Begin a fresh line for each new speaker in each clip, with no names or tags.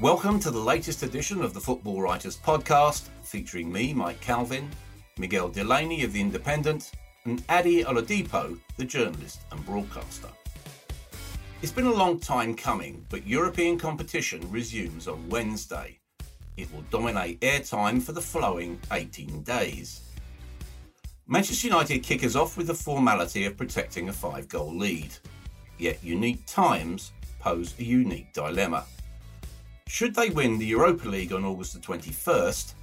Welcome to the latest edition of the Football Writers Podcast, featuring me, Mike Calvin, Miguel Delaney of The Independent, and Ade Oladipo, the journalist and broadcaster. It's been a long time coming, but European competition resumes on Wednesday. It will dominate airtime for the following 18 days. Manchester United kick us off with the formality of protecting a five goal lead. Yet unique times pose a unique dilemma. Should they win the Europa League on August the 21st,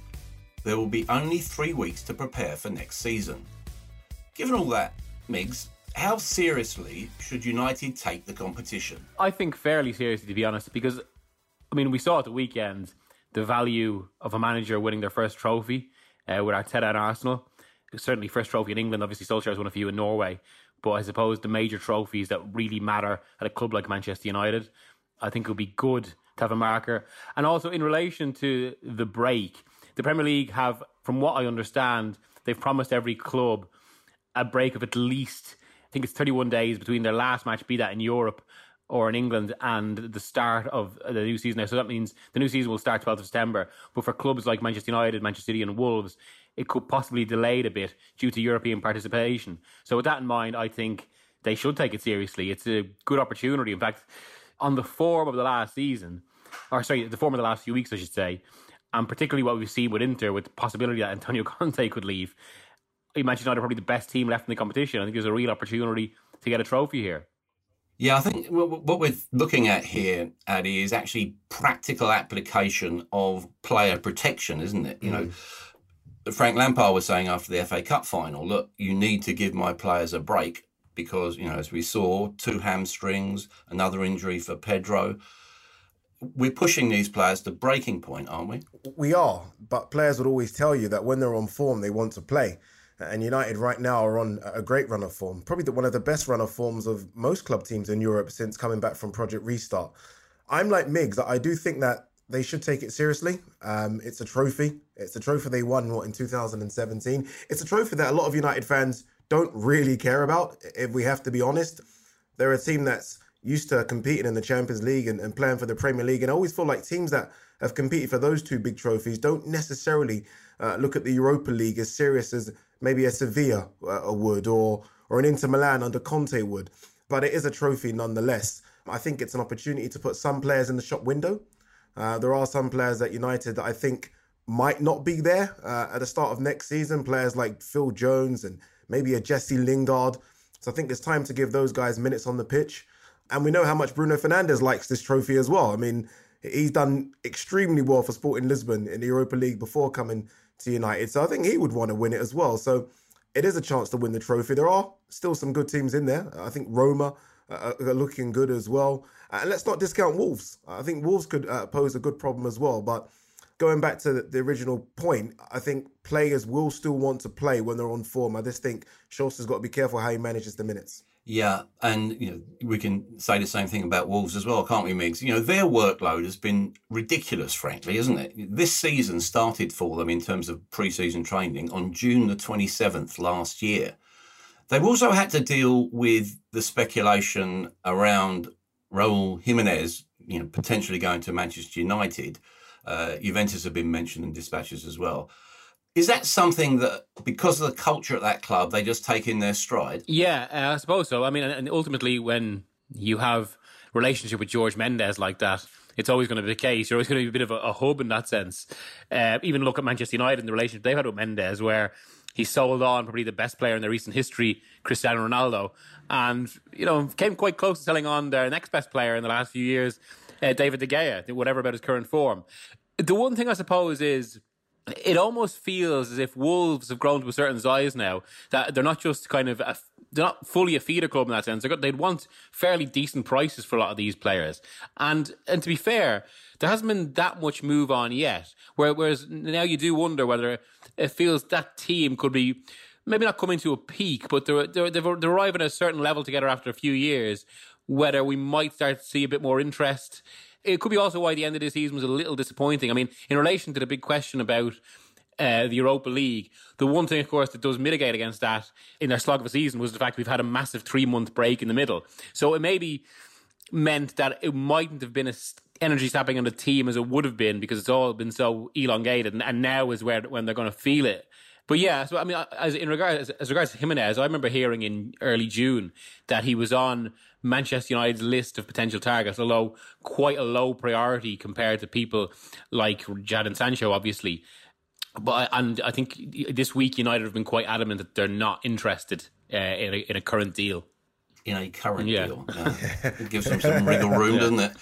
there will be only three weeks to prepare for next season. Given all that, Migs, how seriously should United take the competition?
I think fairly seriously, to be honest, because I mean we saw at the weekend the value of a manager winning their first trophy uh, with Arteta and Arsenal certainly first trophy in England. Obviously, Solskjaer's won a few in Norway, but I suppose the major trophies that really matter at a club like Manchester United, I think it would be good to have a marker. And also in relation to the break, the Premier League have, from what I understand, they've promised every club a break of at least, I think it's 31 days between their last match, be that in Europe or in England, and the start of the new season. So that means the new season will start 12th of September. But for clubs like Manchester United, Manchester City, and Wolves, it could possibly delay it a bit due to European participation. So, with that in mind, I think they should take it seriously. It's a good opportunity. In fact, on the form of the last season, or sorry, the form of the last few weeks, I should say, and particularly what we've seen with Inter, with the possibility that Antonio Conte could leave, Manchester United are probably the best team left in the competition. I think there's a real opportunity to get a trophy here.
Yeah, I think what we're looking at here, Addy, is actually practical application of player protection, isn't it? You mm. know, Frank Lampard was saying after the FA Cup final, look, you need to give my players a break because, you know, as we saw, two hamstrings, another injury for Pedro. We're pushing these players to breaking point, aren't we?
We are, but players would always tell you that when they're on form, they want to play. And United right now are on a great run of form, probably the, one of the best run of forms of most club teams in Europe since coming back from Project Restart. I'm like Migs, I do think that they should take it seriously. Um, it's a trophy. It's a trophy they won what in 2017. It's a trophy that a lot of United fans don't really care about. If we have to be honest, they're a team that's used to competing in the Champions League and, and playing for the Premier League, and I always feel like teams that have competed for those two big trophies don't necessarily uh, look at the Europa League as serious as maybe a Sevilla uh, would or or an Inter Milan under Conte would. But it is a trophy nonetheless. I think it's an opportunity to put some players in the shop window uh, there are some players at United that I think might not be there uh, at the start of next season. Players like Phil Jones and maybe a Jesse Lingard. So I think it's time to give those guys minutes on the pitch. And we know how much Bruno Fernandes likes this trophy as well. I mean, he's done extremely well for Sporting Lisbon in the Europa League before coming to United. So I think he would want to win it as well. So it is a chance to win the trophy. There are still some good teams in there. I think Roma uh, are looking good as well. And let's not discount Wolves. I think Wolves could uh, pose a good problem as well. But going back to the, original point, I think players will still want to play when they're on form. I just think Solskjaer's got to be careful how he manages the minutes.
Yeah, and you know we can say the same thing about Wolves as well, can't we, Migs? You know their workload has been ridiculous, frankly, isn't it? This season started for them in terms of pre-season training on June the twenty seventh last year. They've also had to deal with the speculation around Raul Jimenez, you know, potentially going to Manchester United. Uh, Juventus have been mentioned in dispatches as well. Is that something that, because of the culture at that club, they just take in their stride?
Yeah, uh, I suppose so. I mean, and ultimately, when you have relationship with George Mendes like that, it's always going to be the case. You're always going to be a bit of a, a hub in that sense. Uh, even look at Manchester United and the relationship they've had with Mendes, where he sold on probably the best player in their recent history, Cristiano Ronaldo, and you know came quite close to selling on their next best player in the last few years, uh, David De Gea, whatever about his current form. The one thing I suppose is it almost feels as if Wolves have grown to a certain size now that they're not just kind of a, they're not fully a feeder club in that sense. They'd want fairly decent prices for a lot of these players, and and to be fair, there hasn't been that much move on yet. Whereas now you do wonder whether it feels that team could be maybe not coming to a peak, but they're they're, they're arriving at a certain level together after a few years. Whether we might start to see a bit more interest it could be also why the end of the season was a little disappointing. I mean, in relation to the big question about uh, the Europa League, the one thing, of course, that does mitigate against that in their slog of a season was the fact we've had a massive three month break in the middle. So it maybe meant that it mightn't have been as energy sapping on the team as it would have been because it's all been so elongated, and, and now is where when they're going to feel it. But yeah, so I mean, as in regards as, regards to Jimenez, I remember hearing in early June that he was on Manchester United's list of potential targets, although quite a low priority compared to people like Jadon Sancho, obviously. But and I think this week United have been quite adamant that they're not interested uh, in, a, in a current deal.
In a current yeah. deal, uh, it gives them some wriggle room, yeah. doesn't it?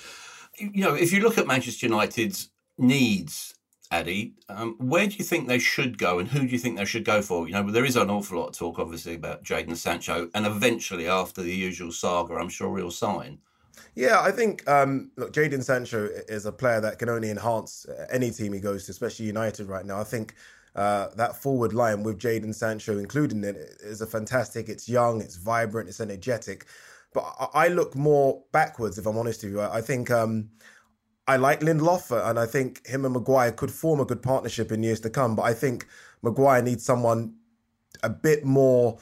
You know, if you look at Manchester United's needs Addy, um, where do you think they should go and who do you think they should go for? You know, there is an awful lot of talk, obviously, about Jadon Sancho, and eventually, after the usual saga, I'm sure he'll sign.
Yeah, I think um, look, Jadon Sancho is a player that can only enhance any team he goes to, especially United right now. I think uh, that forward line with Jadon Sancho included in it is a fantastic. It's young, it's vibrant, it's energetic. But I, I look more backwards, if I'm honest with you. I, I think um, I like Lindelof, uh, and I think him and Maguire could form a good partnership in years to come. But I think Maguire needs someone a bit more,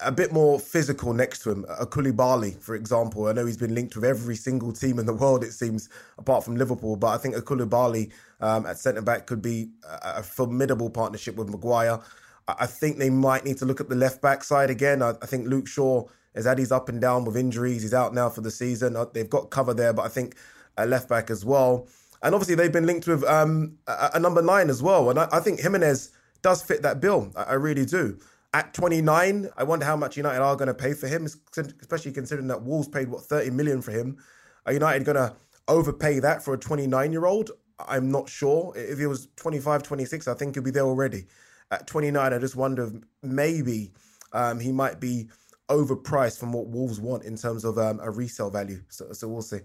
a bit more physical next to him. A Koulibaly, for example. I know he's been linked with every single team in the world, it seems, apart from Liverpool. But I think a Koulibaly um, at centre back could be a, a, formidable partnership with Maguire. I, I, think they might need to look at the left back side again. I, I think Luke Shaw has had his up and down with injuries. He's out now for the season. Uh, they've got cover there, but I think a left back as well. And obviously, they've been linked with um, a, a, number nine as well. And I, I, think Jimenez does fit that bill. I, I, really do. At 29, I wonder how much United are going to pay for him, especially considering that Wolves paid, what, 30 million for him. Are United going to overpay that for a 29 year old? I'm not sure. If he was 25, 26, I think he'd be there already. At 29, I just wonder if maybe um, he might be overpriced from what Wolves want in terms of um, a resale value. So, so we'll see.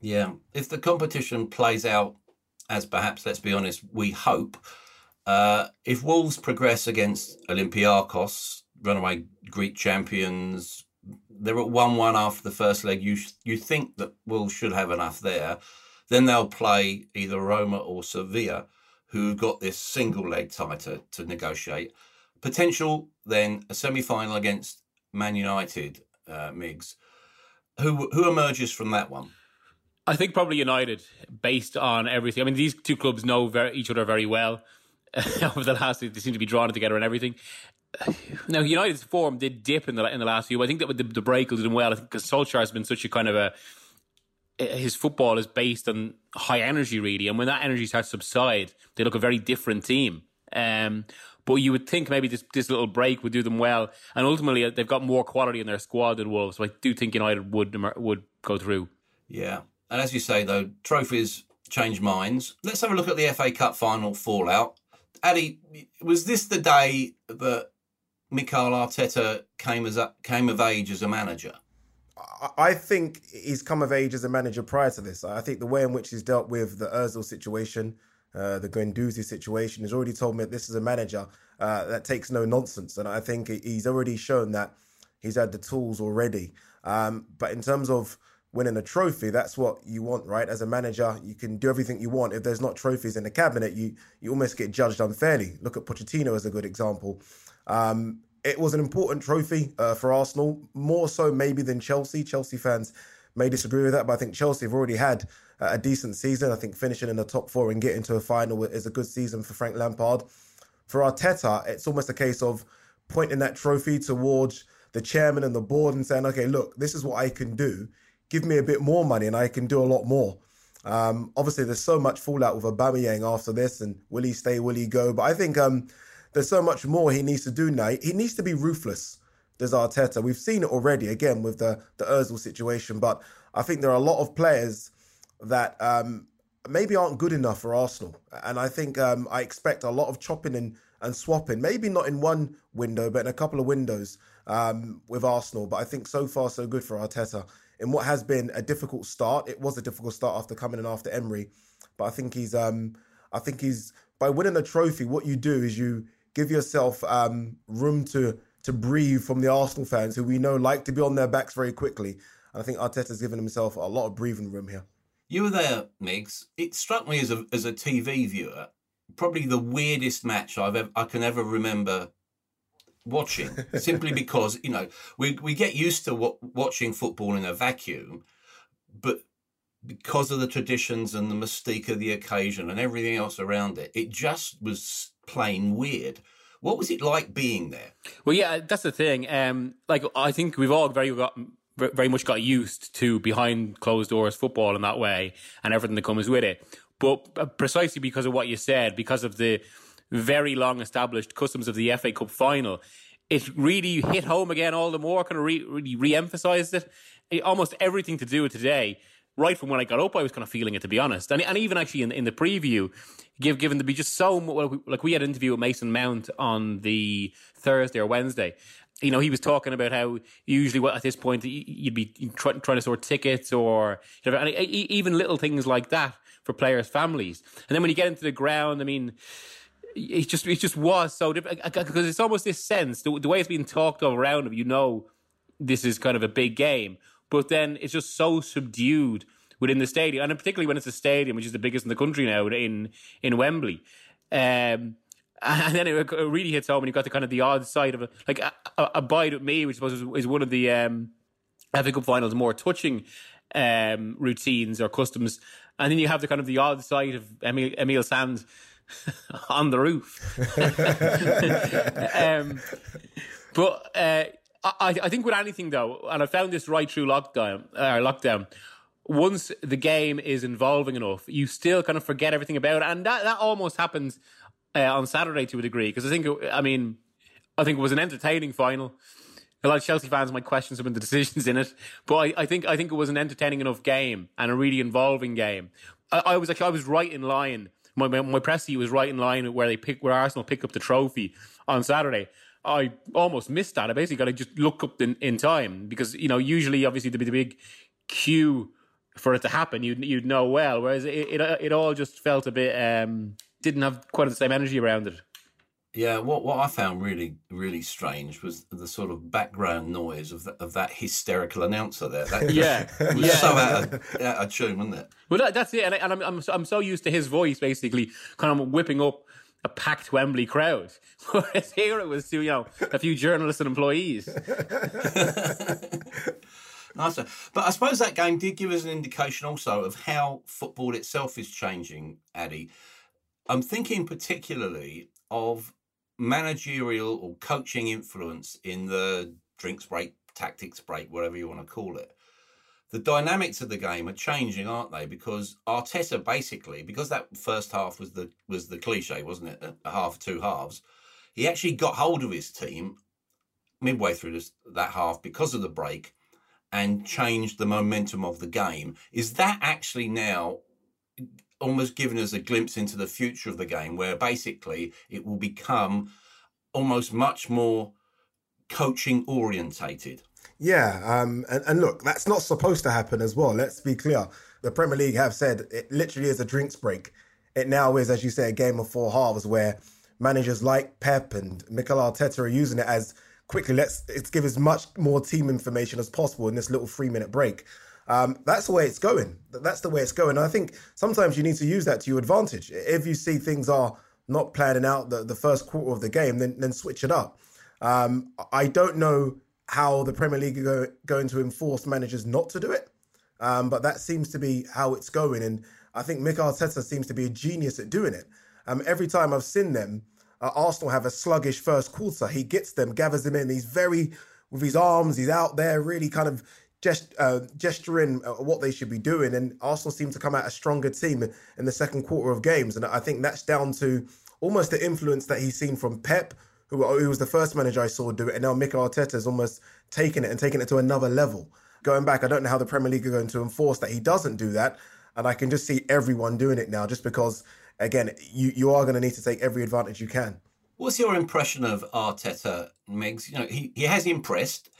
Yeah, if the competition plays out as perhaps, let's be honest, we hope, uh, if Wolves progress against Olympiacos, runaway Greek champions, they're at one-one after the first leg. You you think that Wolves should have enough there, then they'll play either Roma or Sevilla, who've got this single leg tie to, to negotiate. Potential then a semi-final against Man United, uh, Migs. Who who emerges from that one?
I think probably United, based on everything. I mean, these two clubs know very, each other very well. Over the last, they seem to be drawn together and everything. Now, United's form did dip in the in the last few. I think that with the, the break will do them well. I think because Solskjaer has been such a kind of a his football is based on high energy, really, and when that energy starts to subside, they look a very different team. Um, but you would think maybe this this little break would do them well, and ultimately uh, they've got more quality in their squad than Wolves. So I do think United would would go through.
Yeah, and as you say, though, trophies change minds. Let's have a look at the FA Cup final fallout. Addy, was this the day that Mikel Arteta came as a, came of age as a manager?
I think he's come of age as a manager prior to this. I think the way in which he's dealt with the Özil situation, uh, the Guendouzi situation, has already told me that this is a manager uh, that takes no nonsense. And I think he's already shown that He's had the tools already. Um, but in terms of winning a trophy, that's what you want, right? As a manager, you can do everything you want. If there's not trophies in the cabinet, you you almost get judged unfairly. Look at Pochettino as a good example. Um, it was an important trophy uh, for Arsenal, more so maybe than Chelsea. Chelsea fans may disagree with that, but I think Chelsea have already had a decent season. I think finishing in the top four and getting to a final is a good season for Frank Lampard. For Arteta, it's almost a case of pointing that trophy towards the chairman and the board and saying, okay, look, this is what I can do. Give me a bit more money and I can do a lot more. Um, obviously, there's so much fallout with Aubameyang after this, and will he stay? Will he go? But I think um, there's so much more he needs to do now. He needs to be ruthless. There's Arteta. We've seen it already again with the the Özil situation, but I think there are a lot of players that um, maybe aren't good enough for Arsenal, and I think um, I expect a lot of chopping and, and swapping. Maybe not in one window, but in a couple of windows um, with Arsenal. But I think so far so good for Arteta in what has been a difficult start. It was a difficult start after coming in after Emery, but I think he's um, I think he's by winning a trophy. What you do is you give yourself um, room to to breathe from the Arsenal fans who we know like to be on their backs very quickly. And I think Arteta's given himself a lot of breathing room here.
You were there, Migs. It struck me as a as a TV viewer, probably the weirdest match I've ever, I can ever remember watching. simply because you know we we get used to w- watching football in a vacuum, but because of the traditions and the mystique of the occasion and everything else around it, it just was plain weird. What was it like being there?
Well, yeah, that's the thing. Um, like I think we've all very got very much got used to behind closed doors football in that way and everything that comes with it. But uh, precisely because of what you said, because of the very long established customs of the FA Cup final, it really hit home again all the more, kind of re- really re emphasized it. Almost everything to do with today, right from when I got up, I was kind of feeling it, to be honest. And, and even actually in, in the preview, give, given to be just so, like we had an interview with Mason Mount on the Thursday or Wednesday you know, he was talking about how usually at this point you'd be trying to sort tickets or you know, even little things like that for players' families. And then when you get into the ground, I mean, it just it just was so different because it's almost this sense the, the way it's being talked of around him. You know, this is kind of a big game, but then it's just so subdued within the stadium, and particularly when it's a stadium which is the biggest in the country now in in Wembley. Um, and then it really hits home when you've got the kind of the odd side of it, like a, a, Abide with Me, which was is one of the um, FA Cup finals more touching um, routines or customs, and then you have the kind of the odd side of Emil, Emeli Sandé on the roof. um, but uh, I, I think with anything though, and I found this right through lockdown, uh, lockdown. Once the game is involving enough, you still kind of forget everything about it, and that that almost happens uh, on Saturday to a degree because I think, it, I mean, I think it was an entertaining final. A lot of Chelsea fans might question some of the decisions in it, but I, I think I think it was an entertaining enough game and a really involving game. I, I was actually I was right in line. My my, my pressy was right in line where they pick where Arsenal picked up the trophy on Saturday. I almost missed that. I basically got to just look up in, in time because you know usually obviously there'd be the big queue for it to happen you'd you'd know well. Whereas it it, it all just felt a bit um, didn't have quite the same energy around it.
Yeah, what, what I found really really strange was the sort of background noise of, the, of that hysterical announcer there. That
yeah,
was
yeah.
so out of, out of tune, wasn't it?
Well, that, that's it, and, I, and I'm, I'm I'm so used to his voice basically, kind of whipping up a packed Wembley crowd. Whereas here it was to you know a few journalists and employees.
nice, but I suppose that game did give us an indication also of how football itself is changing, Addy. I'm thinking particularly of managerial or coaching influence in the drinks break, tactics break, whatever you want to call it. The dynamics of the game are changing, aren't they? Because Arteta basically, because that first half was the was the cliche, wasn't it? A half, two halves. He actually got hold of his team midway through this, that half because of the break and changed the momentum of the game. Is that actually now almost given us a glimpse into the future of the game, where basically it will become almost much more coaching orientated.
Yeah, um, and, and look, that's not supposed to happen as well. Let's be clear. The Premier League have said it literally is a drinks break. It now is, as you say, a game of four halves where managers like Pep and Mikel Arteta are using it as quickly, let's, let's give as much more team information as possible in this little three minute break. Um, that's the way it's going. That's the way it's going. And I think sometimes you need to use that to your advantage. If you see things are not planning out the, the first quarter of the game, then then switch it up. Um, I don't know how the Premier League are going to enforce managers not to do it, um, but that seems to be how it's going. And I think Mikel Arteta seems to be a genius at doing it. Um, every time I've seen them, uh, Arsenal have a sluggish first quarter. He gets them, gathers them in. He's very with his arms. He's out there, really kind of gest, uh, gesturing uh, what they should be doing. And Arsenal seem to come out a stronger team in the second quarter of games. And I think that's down to almost the influence that he's seen from Pep, who, who was the first manager I saw do it. And now Mikel Arteta has almost taken it and taken it to another level. Going back, I don't know how the Premier League are going to enforce that he doesn't do that. And I can just see everyone doing it now just because, again, you, you are going to need to take every advantage you can.
What's your impression of Arteta, Megs? You know, he, he has impressed.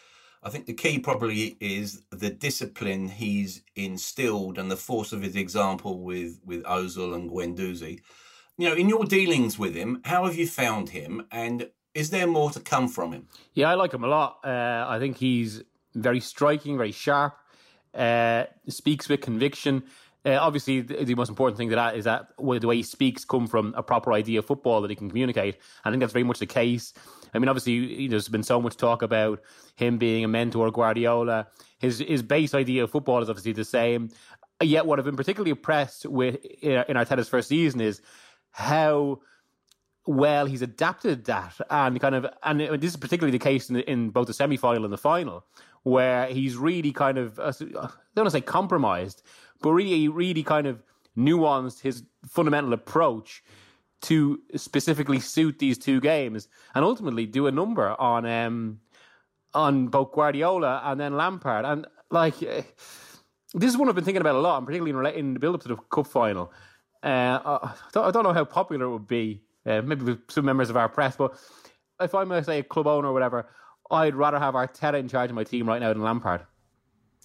I think the key probably is the discipline he's instilled and the force of his example with with Ozil and Guendouzi. You know, in your dealings with him, how have you found him, and is there more to come from him?
Yeah, I like him a lot. Uh, I think he's very striking, very sharp, uh, speaks with conviction. Uh, obviously, the, the, most important thing to that is that the way he speaks come from a proper idea of football that he can communicate. I think that's very much the case. I mean, obviously, there's been so much talk about him being a mentor, Guardiola. His his base idea of football is obviously the same. Yet, what I've been particularly impressed with in, Arteta's first season is how well he's adapted that and kind of and this is particularly the case in, in both the semi-final and the final where he's really kind of uh, I don't want to say compromised but really really kind of nuanced his fundamental approach to specifically suit these two games and ultimately do a number on um on both Guardiola and then Lampard and like eh, this is one I've been thinking about a lot and particularly in relating the build up to the cup final uh, I, don't, I don't know how popular it would be, uh, maybe with some members of our press, but if I'm, say, a club owner or whatever, I'd rather have Arteta in charge of my team right now than Lampard.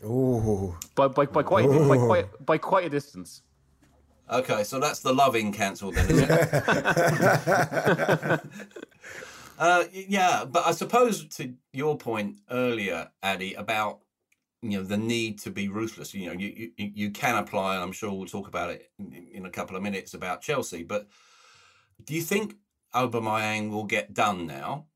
Oh,
By, by, by, quite, Ooh. by, quite, by quite a distance.
Okay, so that's the loving cancelled then, isn't it? uh, yeah, but I suppose to your point earlier, Addy, about you know the need to be ruthless. You know, you you, you can apply, and I'm sure we'll talk about it in, in a couple of minutes about Chelsea. But do you think Aubameyang will get done now,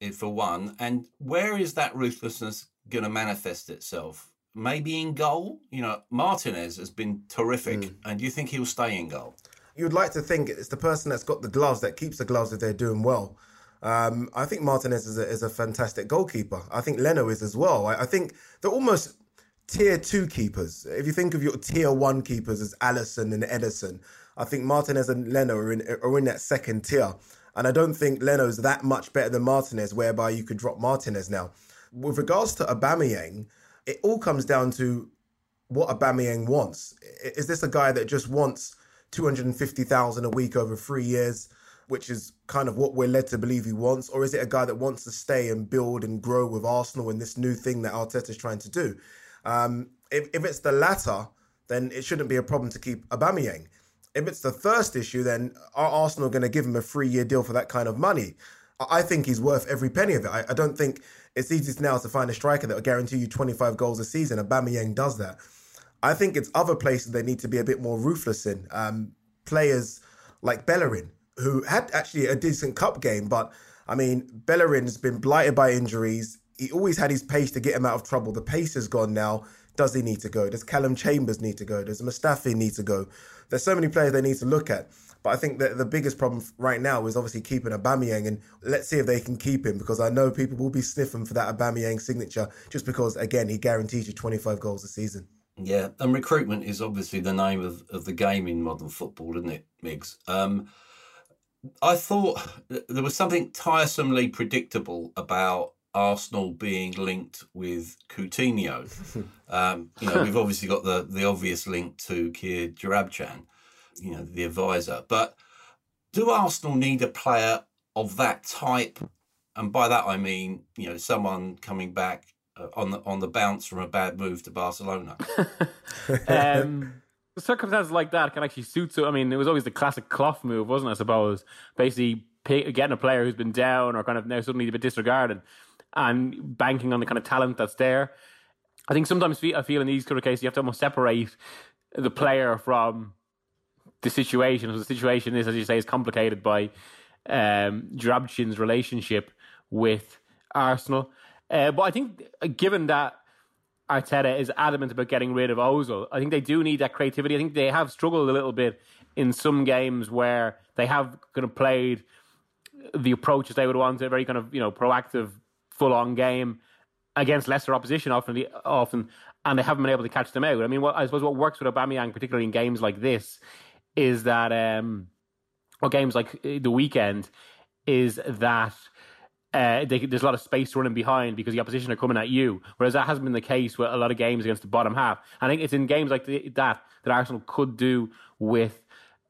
If for one? And where is that ruthlessness going to manifest itself? Maybe in goal. You know, Martinez has been terrific, mm. and do you think he'll stay in goal?
You'd like to think it's the person that's got the gloves that keeps the gloves if they're doing well. Um, I think Martinez is a, is a fantastic goalkeeper. I think Leno is as well. I, I, think they're almost tier two keepers. If you think of your tier one keepers as Alisson and Ederson, I think Martinez and Leno are in, are in that second tier. And I don't think Leno's that much better than Martinez, whereby you could drop Martinez now. With regards to Aubameyang, it all comes down to what Aubameyang wants. Is this a guy that just wants 250,000 a week over three years? which is kind of what we're led to believe he wants, or is it a guy that wants to stay and build and grow with Arsenal and this new thing that Arteta is trying to do? Um, if, if it's the latter, then it shouldn't be a problem to keep Aubameyang. If it's the first issue, then are Arsenal going to give him a three-year deal for that kind of money? I think he's worth every penny of it. I, I don't think it's easy now to find a striker that will guarantee you 25 goals a season. Aubameyang does that. I think it's other places they need to be a bit more ruthless in. Um, players like Bellerin, who had actually a decent cup game, but I mean, Bellerin's been blighted by injuries. He always had his pace to get him out of trouble. The pace is gone now. Does he need to go? Does Callum Chambers need to go? Does Mustafi need to go? There's so many players they need to look at. But I think that the biggest problem right now is obviously keeping Aubameyang, and let's see if they can keep him because I know people will be sniffing for that Aubameyang signature just because again he guarantees you 25 goals a season.
Yeah, and recruitment is obviously the name of, of the game in modern football, isn't it, Migs? Um, I thought there was something tiresomely predictable about Arsenal being linked with Coutinho. um, you know, we've obviously got the the obvious link to Kia Joorabchian, you know, the advisor. But do Arsenal need a player of that type? And by that I mean, you know, someone coming back uh, on the on the bounce from a bad move to Barcelona.
um, circumstances like that can actually suit. So I mean, it was always the classic cloth move, wasn't it? I suppose basically pay, getting a player who's been down or kind of now suddenly a bit disregarded, and banking on the kind of talent that's there. I think sometimes I feel in these kind of cases you have to almost separate the player from the situation. So the situation is, as you say, is complicated by um, Joorabchian's relationship with Arsenal. Uh, but I think, uh, given that Arteta is adamant about getting rid of Ozil, I think they do need that creativity. I think they have struggled a little bit in some games where they have kind of played the approaches they would want, a very kind of you know proactive, full on game against lesser opposition often, often, and they haven't been able to catch them out. I mean, what, I suppose what works with Aubameyang, particularly in games like this, is that, um, or games like uh, the weekend, is that. Uh, they, there's a lot of space running behind because the opposition are coming at you, whereas that hasn't been the case with a lot of games against the bottom half. I think it's in games like the, that that Arsenal could do with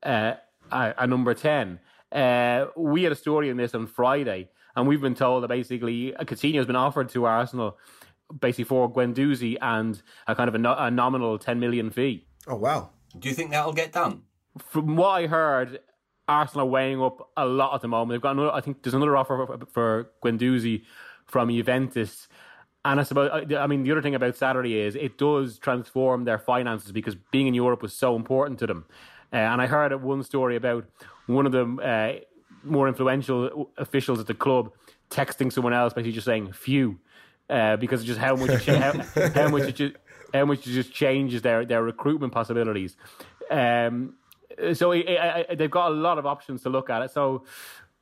uh, a, a, number ten. Uh, we had a story in this on Friday and we've been told that basically Coutinho has been offered to Arsenal basically for Guendouzi and a kind of a, no, a nominal 10 million fee.
Oh, wow.
Do you think that'll get done?
From what I heard, Arsenal are weighing up a lot at the moment. They've got another, I think there's another offer for, for Guendouzi from Juventus. And I I mean, the other thing about Saturday is it does transform their finances because being in Europe was so important to them. Uh, and I heard one story about one of the uh, more influential officials at the club texting someone else, basically just saying "phew," uh, because just how much it cha- how, how, much it just how much it just changes their their recruitment possibilities. Um, so it, it, it, they've got a lot of options to look at it. So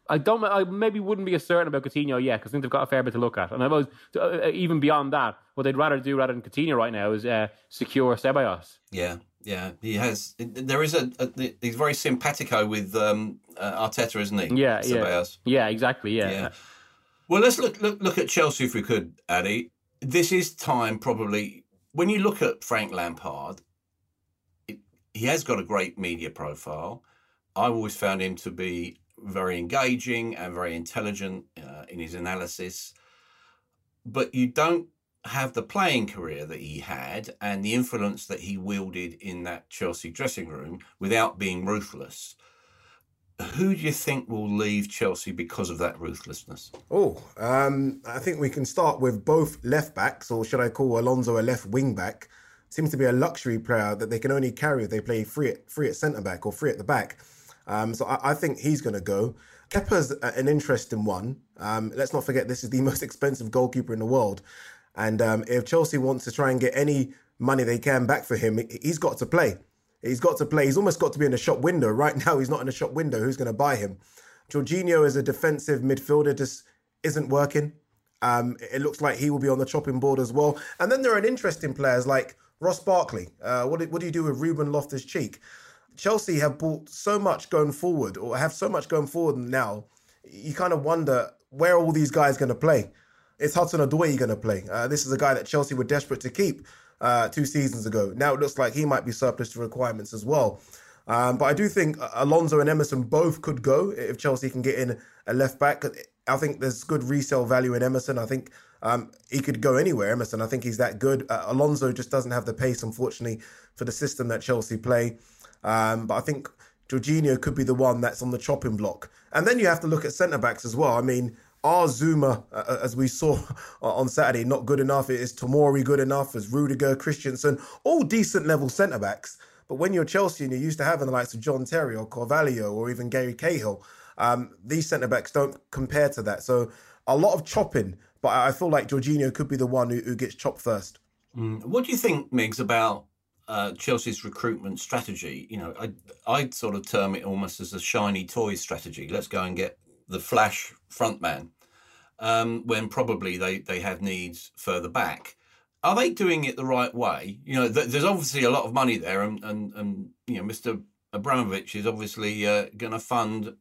I don't. I maybe wouldn't be as certain about Coutinho yet because I think they've got a fair bit to look at. And I was uh, even beyond that, what they'd rather do rather than Coutinho right now is uh, secure Ceballos.
Yeah, yeah, he has. There is a, a he's very simpatico with um, uh, Arteta, isn't he?
Yeah, yeah, yeah, exactly. Yeah. yeah.
Well, let's look, look look at Chelsea if we could, Addy. This is time probably when you look at Frank Lampard. He has got a great media profile. I've always found him to be very engaging and very intelligent uh, in his analysis. But you don't have the playing career that he had and the influence that he wielded in that Chelsea dressing room without being ruthless. Who do you think will leave Chelsea because of that ruthlessness?
Oh, um, I think we can start with both left backs, or should I call Alonso a left wing back? Seems to be a luxury player that they can only carry if they play free at, free at centre back or free at the back. Um, so I, I, think he's going to go. Kepa's an interesting one. Um, let's not forget this is the most expensive goalkeeper in the world. And um, if Chelsea wants to try and get any money they can back for him, he's got to play. He's got to play. He's almost got to be in the shop window. Right now, he's not in the shop window. Who's going to buy him? Jorginho is a defensive midfielder just isn't working. Um, it looks like he will be on the chopping board as well. And then there are interesting players like Ross Barkley. Uh, what, do, what do you do with Ruben Loftus Cheek? Chelsea have bought so much going forward, or have so much going forward now. You kind of wonder where all these guys going to play. Is Hudson Odoi going to play? Uh, this is a guy that Chelsea were desperate to keep uh, two seasons ago. Now it looks like he might be surplus to requirements as well. Um, but I do think Alonso and Emerson both could go if Chelsea can get in a left back. I think there's good resale value in Emerson. I think um, he could go anywhere, Emerson. I think he's that good. Uh, Alonso just doesn't have the pace, unfortunately, for the system that Chelsea play. Um, but I think Jorginho could be the one that's on the chopping block. And then you have to look at centre backs as well. I mean, are Zouma, uh, uh, as we saw on Saturday, not good enough? Is Tomori good enough? Is Rudiger, Christensen, all decent level centre backs? But when you're Chelsea and you're used to having the likes of John Terry or Carvalho or even Gary Cahill, um, these centre backs don't compare to that. So a lot of chopping, but I feel like Jorginho could be the one who, who gets chopped first.
Mm. What do you think, Migs, about uh, Chelsea's recruitment strategy? You know, I I'd sort of term it almost as a shiny toy strategy. Let's go and get the flash frontman um, when probably they, they have needs further back. Are they doing it the right way? You know, th- there's obviously a lot of money there, and, and, and you know, Mr. Abramovich is obviously uh, going to fund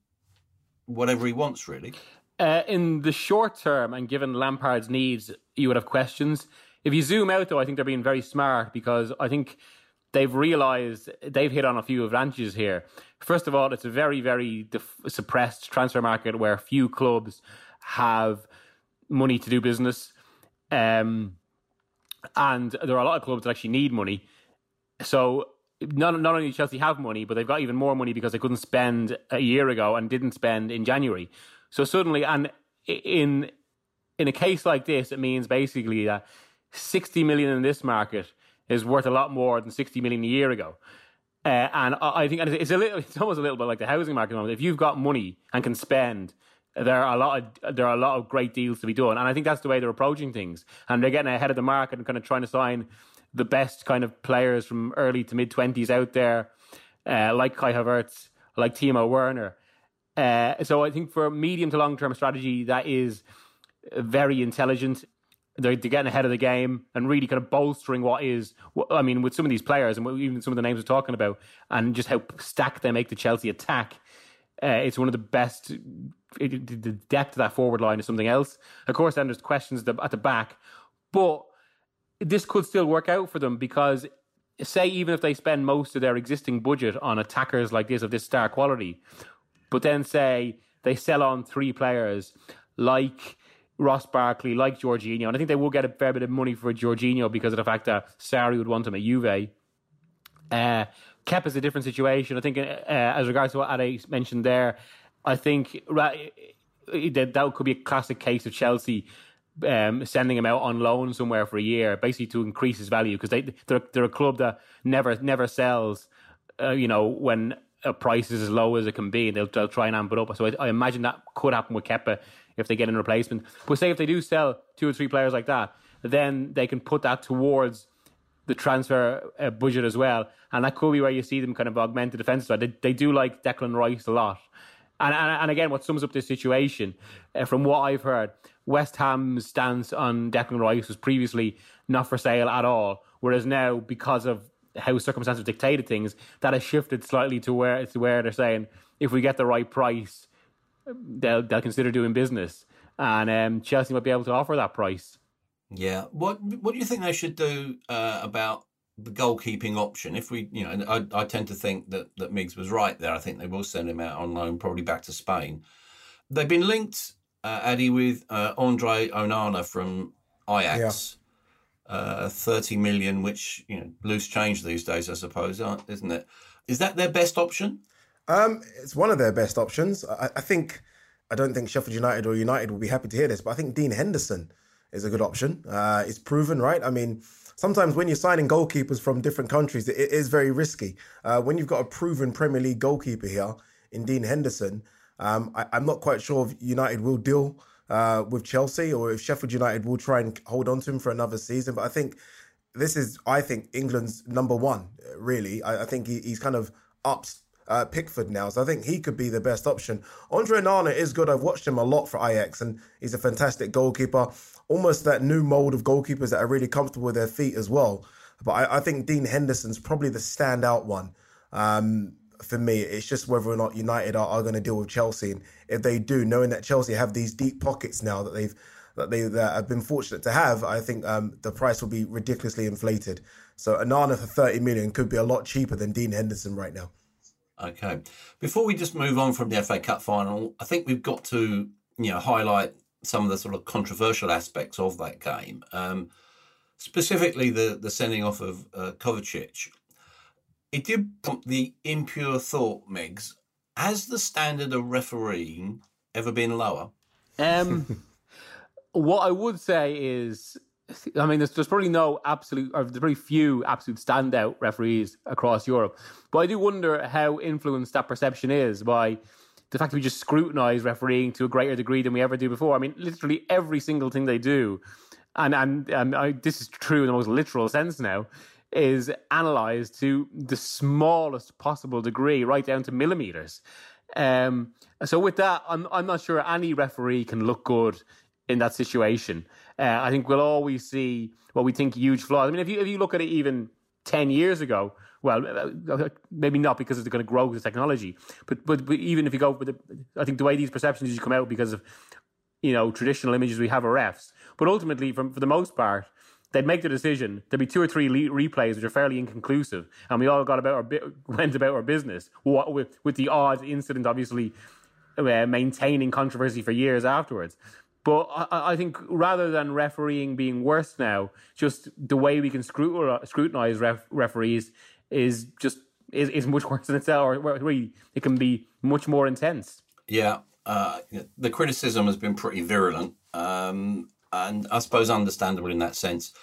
whatever he wants, really.
Uh, in the short term, and given Lampard's needs, you would have questions. If you zoom out, though, I think they're being very smart because I think they've realised they've hit on a few advantages here. First of all, it's a very, very def- suppressed transfer market where few clubs have money to do business. Um, and there are a lot of clubs that actually need money. So not, not only Chelsea have money, but they've got even more money because they couldn't spend a year ago and didn't spend in January. So suddenly, and in in a case like this, it means basically that 60 million in this market is worth a lot more than 60 million a year ago. Uh, and I think it's a little, it's almost a little bit like the housing market. Moment. If you've got money and can spend, there are a lot of there are a lot of great deals to be done, and I think that's the way they're approaching things. And they're getting ahead of the market and kind of trying to sign the best kind of players from early to mid twenties out there, uh, like Kai Havertz, like Timo Werner. Uh, so I think for medium to long term strategy, that is very intelligent. They're, they're, getting ahead of the game and really kind of bolstering what is. I mean, with some of these players and even some of the names we're talking about, and just how stacked they make the Chelsea attack. Uh, it's one of the best. It, the depth of that forward line is something else. Of course, then there's questions at the back, but this could still work out for them because, say, even if they spend most of their existing budget on attackers like this of this star quality, but then say they sell on three players like Ross Barkley, like Jorginho, and I think they will get a fair bit of money for Jorginho because of the fact that Sarri would want him at Juve. Uh, Kep is a different situation. I think, uh, as regards to what Ade mentioned there, I think that that could be a classic case of Chelsea um, sending him out on loan somewhere for a year, basically to increase his value because they they're, they're a club that never never sells. Uh, you know when a price is as low as it can be, they'll, they'll try and amp it up. So I, I imagine that could happen with Kepa if they get in replacement. But say if they do sell two or three players like that, then they can put that towards the transfer uh, budget as well, and that could be where you see them kind of augment the defensive side. They, they do like Declan Rice a lot, and and, and again, what sums up this situation, uh, from what I've heard, West Ham's stance on Declan Rice was previously not for sale at all, whereas now because of how circumstances dictated things, that has shifted slightly to where to where they're saying if we get the right price, they'll they'll consider doing business, and um, Chelsea might be able to offer that price.
Yeah. What What do you think they should do uh, about the goalkeeping option? If we, you know, I, I tend to think that that Migs was right there. I think they will send him out on loan, probably back to Spain. They've been linked, uh, Addy, with uh, Andre Onana from Ajax. Yeah. Uh, 30 million, which, you know, loose change these days, I suppose, isn't it? Is that their best option?
Um, it's one of their best options. I, I think, I don't think Sheffield United or United will be happy to hear this, but I think Dean Henderson is a good option. Uh, it's proven, right? I mean, sometimes when you're signing goalkeepers from different countries, it, is very risky. Uh, when you've got a proven Premier League goalkeeper here in Dean Henderson, um, I, am not quite sure if United will deal uh, with Chelsea or if Sheffield United will try and hold on to him for another season. But I think this is, I think, England's number one, really. I, I think he, he's kind of ups uh, Pickford now. So I think he could be the best option. Andre Onana is good. I've watched him a lot for Ajax, and he's a fantastic goalkeeper. Almost that new mold of goalkeepers that are really comfortable with their feet as well. But I, I think Dean Henderson's probably the standout one. Um, for me, it's just whether or not United are, are going to deal with Chelsea, and if they do, knowing that Chelsea have these deep pockets now that they've that they that have been fortunate to have, I think um, the price will be ridiculously inflated. So Onana for thirty million could be a lot cheaper than Dean Henderson right now.
Okay. Before we just move on from the FA Cup final, I think we've got to you know highlight some of the sort of controversial aspects of that game. Um, specifically, the the sending off of uh, Kovacic. It did prompt the impure thought, Megs. Has the standard of refereeing ever been lower?
Um, what I would say is I mean, there's, there's probably no absolute, or there's very few absolute standout referees across Europe. But I do wonder how influenced that perception is by the fact that we just scrutinise refereeing to a greater degree than we ever do before. I mean, literally every single thing they do, and and, and I, this is true in the most literal sense now, is analysed to the smallest possible degree, right down to millimeters. Um, so with that, I'm I'm not sure any referee can look good in that situation. Uh, I think we'll always see what we think huge flaws. I mean, if you if you look at it even ten years ago, well, uh, uh, maybe not because it's going to grow with technology, but, but but even if you go with the, I think the way these perceptions come out because of you know traditional images we have of refs, but ultimately, from for the most part, they'd make the decision. There'd be two or three le- replays which are fairly inconclusive, and we all got about our bi- went about our business. What with with the odd incident, obviously uh, maintaining controversy for years afterwards. But I, I, think rather than refereeing being worse now, just the way we can scrutinize ref, referees is just is, is much worse than itself, or really it can be much more intense.
Yeah, uh, the criticism has been pretty virulent. Um, and I suppose understandable in that sense.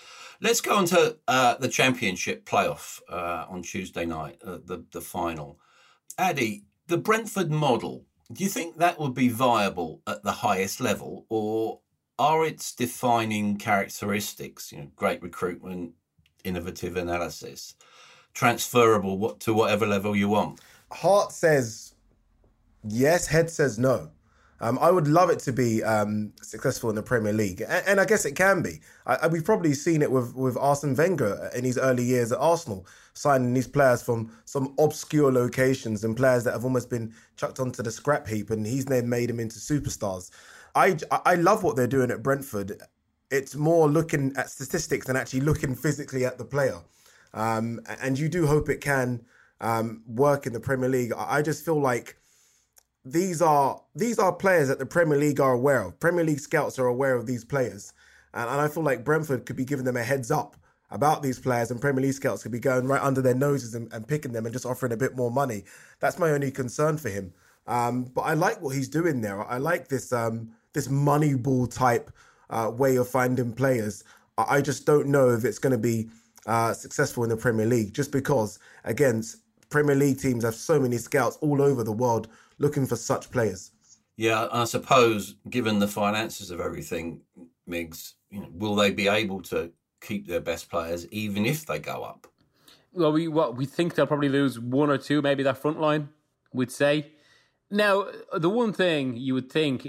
Let's go on to uh, the championship playoff uh, on Tuesday night, uh, the the final. Addy, the Brentford model. Do you think that would be viable at the highest level, or are its defining characteristics, you know, great recruitment, innovative analysis, transferable to whatever level you want?
Heart says yes, head says no. Um, I would love it to be um, successful in the Premier League, and, and I guess it can be. I, I, we've probably seen it with with Arsene Wenger in his early years at Arsenal, signing these players from some obscure locations and players that have almost been chucked onto the scrap heap, and he's then made them into superstars. I I love what they're doing at Brentford. It's more looking at statistics than actually looking physically at the player, um, and you do hope it can um, work in the Premier League. I just feel like these are these are players that the Premier League are aware of. Premier League scouts are aware of these players, and, and I feel like Brentford could be giving them a heads up about these players, and Premier League scouts could be going right under their noses and, and picking them and just offering a bit more money. That's my only concern for him. Um, but I like what he's doing there. I like this um, this money ball type uh, way of finding players. I just don't know if it's going to be uh, successful in the Premier League, just because again, Premier League teams have so many scouts all over the world looking for such players.
Yeah, I suppose given the finances of everything, Migs, you know, will they be able to keep their best players even if they go up?
Well, we what we think they'll probably lose one or two, maybe that front line. We'd say. Now, the one thing you would think,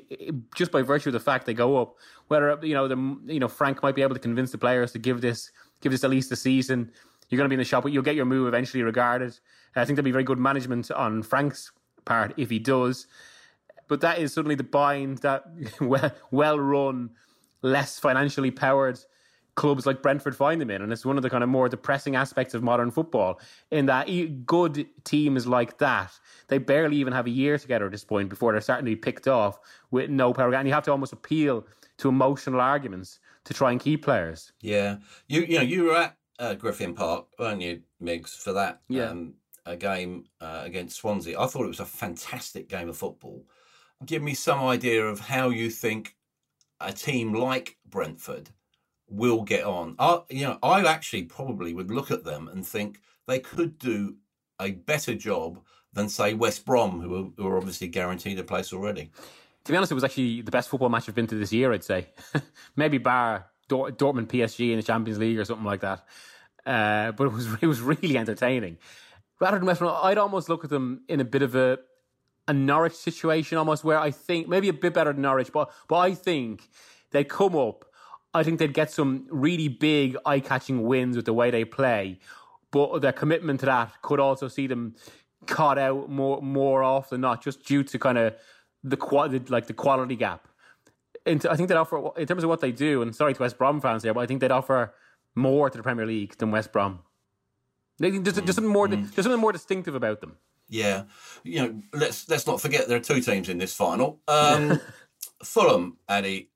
just by virtue of the fact they go up, whether you know the you know Frank might be able to convince the players to give this give this at least a season. You're going to be in the shop, but you'll get your move eventually regarded. I think there'll be very good management on Frank's part if he does. But that is suddenly the bind that well, well run, less financially powered clubs like Brentford find them in. And it's one of the kind of more depressing aspects of modern football in that good teams like that, they barely even have a year together at this point before they're starting to be picked off with no power. And you have to almost appeal to emotional arguments to try and keep players.
Yeah. You you know, you were at uh, Griffin Park, weren't you, Migs, for that
yeah. um,
a game uh, against Swansea. I thought it was a fantastic game of football. Give me some idea of how you think a team like Brentford will get on. I, you know, I actually probably would look at them and think they could do a better job than say West Brom, who are, who are obviously guaranteed a place already.
To be honest, it was actually the best football match I've been to this year. I'd say, maybe bar Dortmund PSG in the Champions League or something like that. Uh, but it was it was really entertaining rather than West Brom, I'd almost look at them in a bit of a a Norwich situation, almost where I think maybe a bit better than Norwich, but but I think they'd come up. I think they'd get some really big, eye-catching wins with the way they play, but their commitment to that could also see them caught out more more often, not just due to kind of the quality, like the quality gap. And I think they'd offer in terms of what they do. And sorry to West Brom fans here, but I think they'd offer more to the Premier League than West Brom. There's, there's something more. Mm. There's something more distinctive about them.
Yeah, you know, let's let's not forget there are two teams in this final. Um, Fulham, Ade,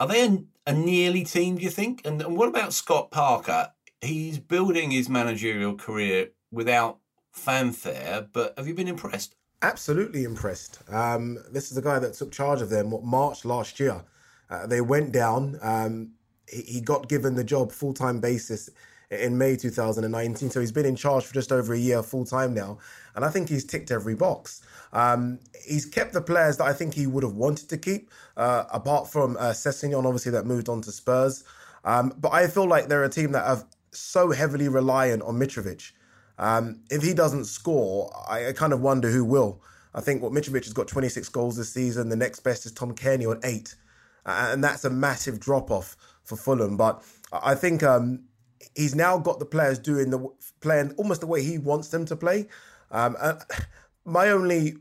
are they a, a, nearly team? Do you think? And, and what about Scott Parker? He's building his managerial career without fanfare, but have you been impressed?
Absolutely impressed. Um, this is the guy that took charge of them what, March last year. Uh, they went down. Um, he, he, got given the job full time basis in May 2019. So he's been in charge for just over a year full time now. And I think he's ticked every box. Um, he's kept the players that I think he would have wanted to keep, uh, apart from uh, Sessegnon, obviously, that moved on to Spurs. Um, but I feel like they're a team that are so heavily reliant on Mitrovic. Um, if he doesn't score, I, I, kind of wonder who will. I think what Mitrovic has got 26 goals this season. The next best is Tom Cairney on eight. And that's a massive drop off for Fulham. But I think um, he's now got the players doing the playing almost the way he wants them to play. Um, my only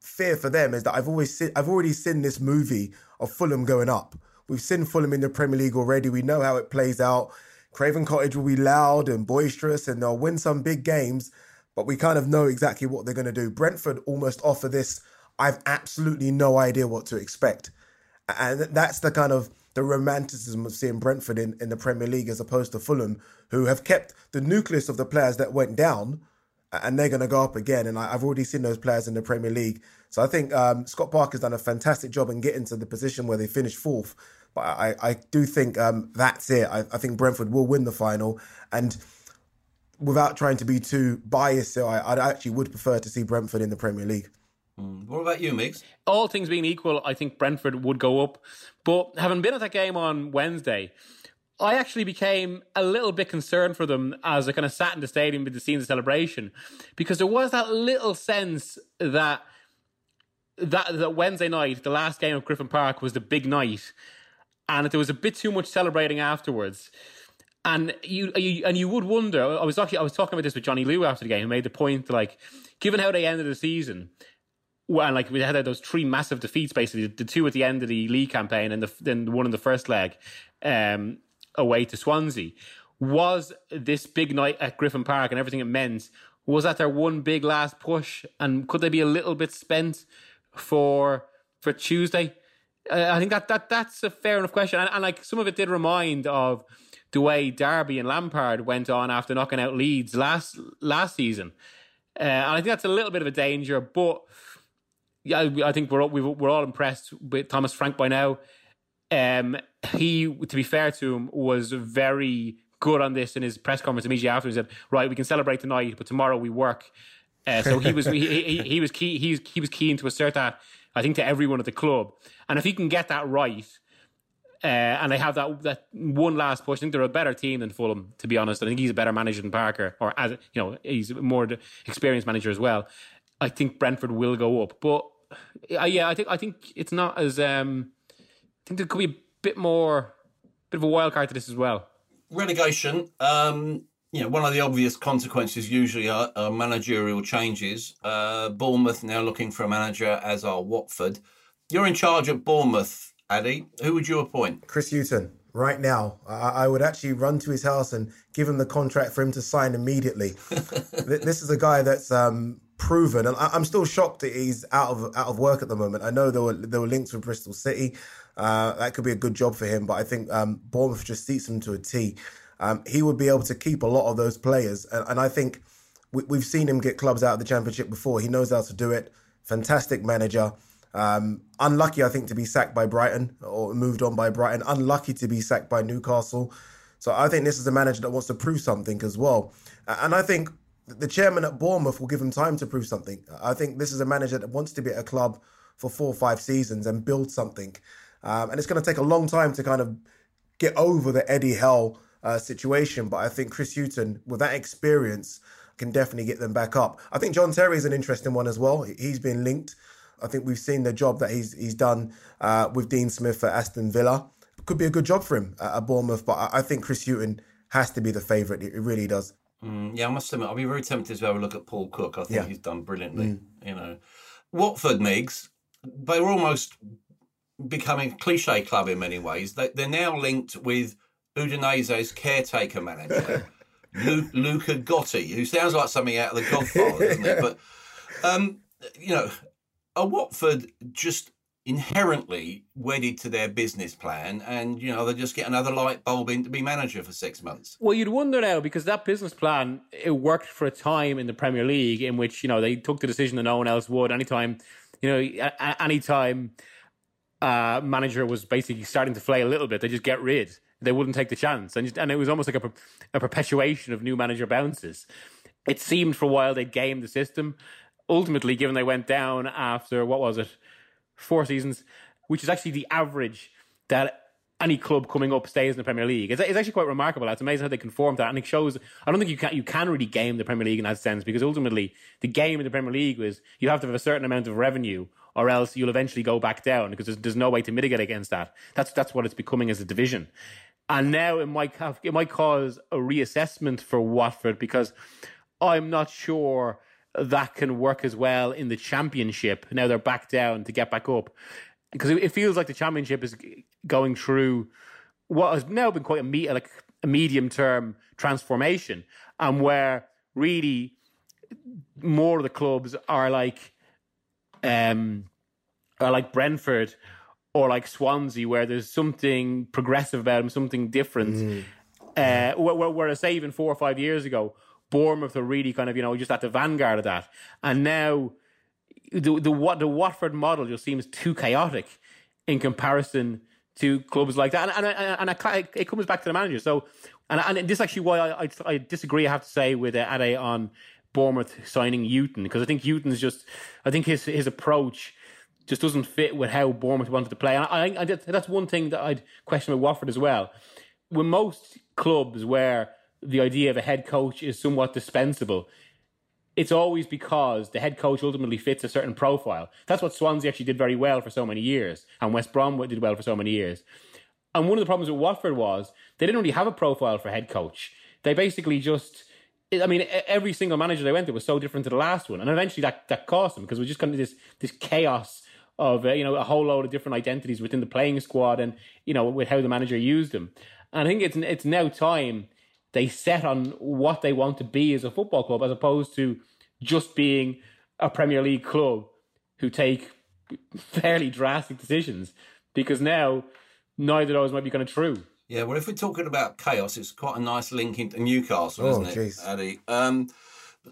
fear for them is that I've always seen, I've already seen this movie of Fulham going up. We've seen Fulham in the Premier League already. We know how it plays out. Craven Cottage will be loud and boisterous, and they'll win some big games. But we kind of know exactly what they're going to do. Brentford almost offer this. I've absolutely no idea what to expect, and that's the kind of the romanticism of seeing Brentford in, in the Premier League as opposed to Fulham, who have kept the nucleus of the players that went down and they're going to go up again. And I, have already seen those players in the Premier League. So I think um, Scott Parker's done a fantastic job in getting to the position where they finished fourth. But I, I do think um, that's it. I, I, think Brentford will win the final. And without trying to be too biased, so I, I actually would prefer to see Brentford in the Premier League.
Mm. What about you, Migs?
All things being equal, I think Brentford would go up. But having been at that game on Wednesday, I actually became a little bit concerned for them as I kind of sat in the stadium with the scenes of celebration because there was that little sense that that that Wednesday night, the last game of Griffin Park, was the big night, and there was a bit too much celebrating afterwards. And you, you and you would wonder. I was actually I was talking about this with Johnny Liu after the game, who made the point like, given how they ended the season, and like we had those three massive defeats, basically the two at the end of the league campaign and the then the one in the first leg, um, away to Swansea. Was this big night at Griffin Park and everything it meant? Was that their one big last push? And could they be a little bit spent for for Tuesday? Uh, I think that that that's a fair enough question, and, and, like some of it did remind of the way Derby and Lampard went on after knocking out Leeds last last season, uh, and I think that's a little bit of a danger. But yeah, I think we're we we're all impressed with Thomas Frank by now. Um, he, to be fair to him, was very good on this in his press conference immediately after. He said, "Right, we can celebrate tonight, but tomorrow we work." Uh, so he was he, he, he, was key he, he was keen to assert that I think to everyone at the club, and if he can get that right, uh, and they have that that one last push. I think they're a better team than Fulham, to be honest. I think he's a better manager than Parker, or as you know, he's a more experienced manager as well. I think Brentford will go up, but uh, yeah, I think I think it's not as um, I think there could be a bit more, bit of a wild card to this as well.
Relegation. Um, you know, one of the obvious consequences usually are, are managerial changes. Uh, Bournemouth now looking for a manager, as are Watford. You're in charge at Bournemouth, Ade. Who would you appoint?
Chris Hughton. Right now, I, I would actually run to his house and give him the contract for him to sign immediately. this is a guy that's um, proven, and I, am still shocked that he's out of out of work at the moment. I know there were there were links with Bristol City. Uh, that could be a good job for him, but I think um, Bournemouth just seats him to a T. Um, he would be able to keep a lot of those players, and, and I think we, have seen him get clubs out of the Championship before. He knows how to do it. Fantastic manager. Um, unlucky, I think, to be sacked by Brighton or moved on by Brighton. Unlucky to be sacked by Newcastle. So I think this is a manager that wants to prove something as well. And I think the chairman at Bournemouth will give him time to prove something. I think this is a manager that wants to be at a club for four or five seasons and build something. Um, and it's going to take a long time to kind of get over the Eddie Howe uh, situation. But I think Chris Hughton, with that experience, can definitely get them back up. I think John Terry is an interesting one as well. He's been linked. I think we've seen the job that he's he's done uh, with Dean Smith at Aston Villa. Could be a good job for him at Bournemouth, but I think Chris Hughton has to be the favourite. It really does.
Mm, yeah, I must admit, I'll be very tempted to have a look at Paul Cook. I think yeah. he's done brilliantly. Mm. You know, Watford, Migs, they were almost becoming a cliche club in many ways. They, they're now linked with Udinese's caretaker manager, Lu- Luca Gotti, who sounds like something out of The Godfather, doesn't it? But, um, you know, are Watford just inherently wedded to their business plan and you know they just get another light bulb in to be manager for six months.
Well you'd wonder now because that business plan it worked for a time in the premier league in which you know they took the decision that no one else would. Anytime you know anytime uh manager was basically starting to flay a little bit they just get rid. They wouldn't take the chance. And, just, and it was almost like a, a perpetuation of new manager bounces it seemed for a while they'd game the system. Ultimately given they went down after what was it four seasons, which is actually the average that any club coming up stays in the Premier League. It's, it's actually quite remarkable. It's amazing how they conform to that, and it shows. I don't think you can you can really game the Premier League in that sense because ultimately the game in the Premier League is you have to have a certain amount of revenue, or else you'll eventually go back down because there's, there's no way to mitigate against that. That's that's what it's becoming as a division, and now it might have it might cause a reassessment for Watford because I'm not sure that can work as well in the championship. Now they're back down to get back up because it feels like the championship is going through what has now been quite a, me- like a medium term transformation, and where really more of the clubs are like um are like Brentford or like Swansea, where there's something progressive about them, something different. Mm. Uh, whereas, say, even four or five years ago, Bournemouth are really kind of, you know, just at the vanguard of that. And now the the, what the Watford model just seems too chaotic in comparison to clubs like that, and and, and, and it comes back to the manager. So, and and this is actually why I I, I disagree. I have to say with uh, Ade on Bournemouth signing Hughton because I think Hughton's just I think his his approach just doesn't fit with how Bournemouth wanted to play. And I, I, that's one thing that I'd question with Watford as well. With most clubs where the idea of a head coach is somewhat dispensable, it's always because the head coach ultimately fits a certain profile. That's what Swansea actually did very well for so many years, and West Brom did well for so many years. And one of the problems with Watford was they didn't really have a profile for head coach. They basically just, I mean, every single manager they went to was so different to the last one, and eventually that that cost them because we just kind of this this chaos of uh, you know a whole load of different identities within the playing squad, and you know with how the manager used them. And I think it's it's now time they set on what they want to be as a football club, as opposed to just being a Premier League club who take fairly drastic decisions. Because now neither of those might be kind of true.
Yeah, well, if we're talking about chaos, it's quite a nice link into Newcastle,
oh,
isn't it, Ade? Um,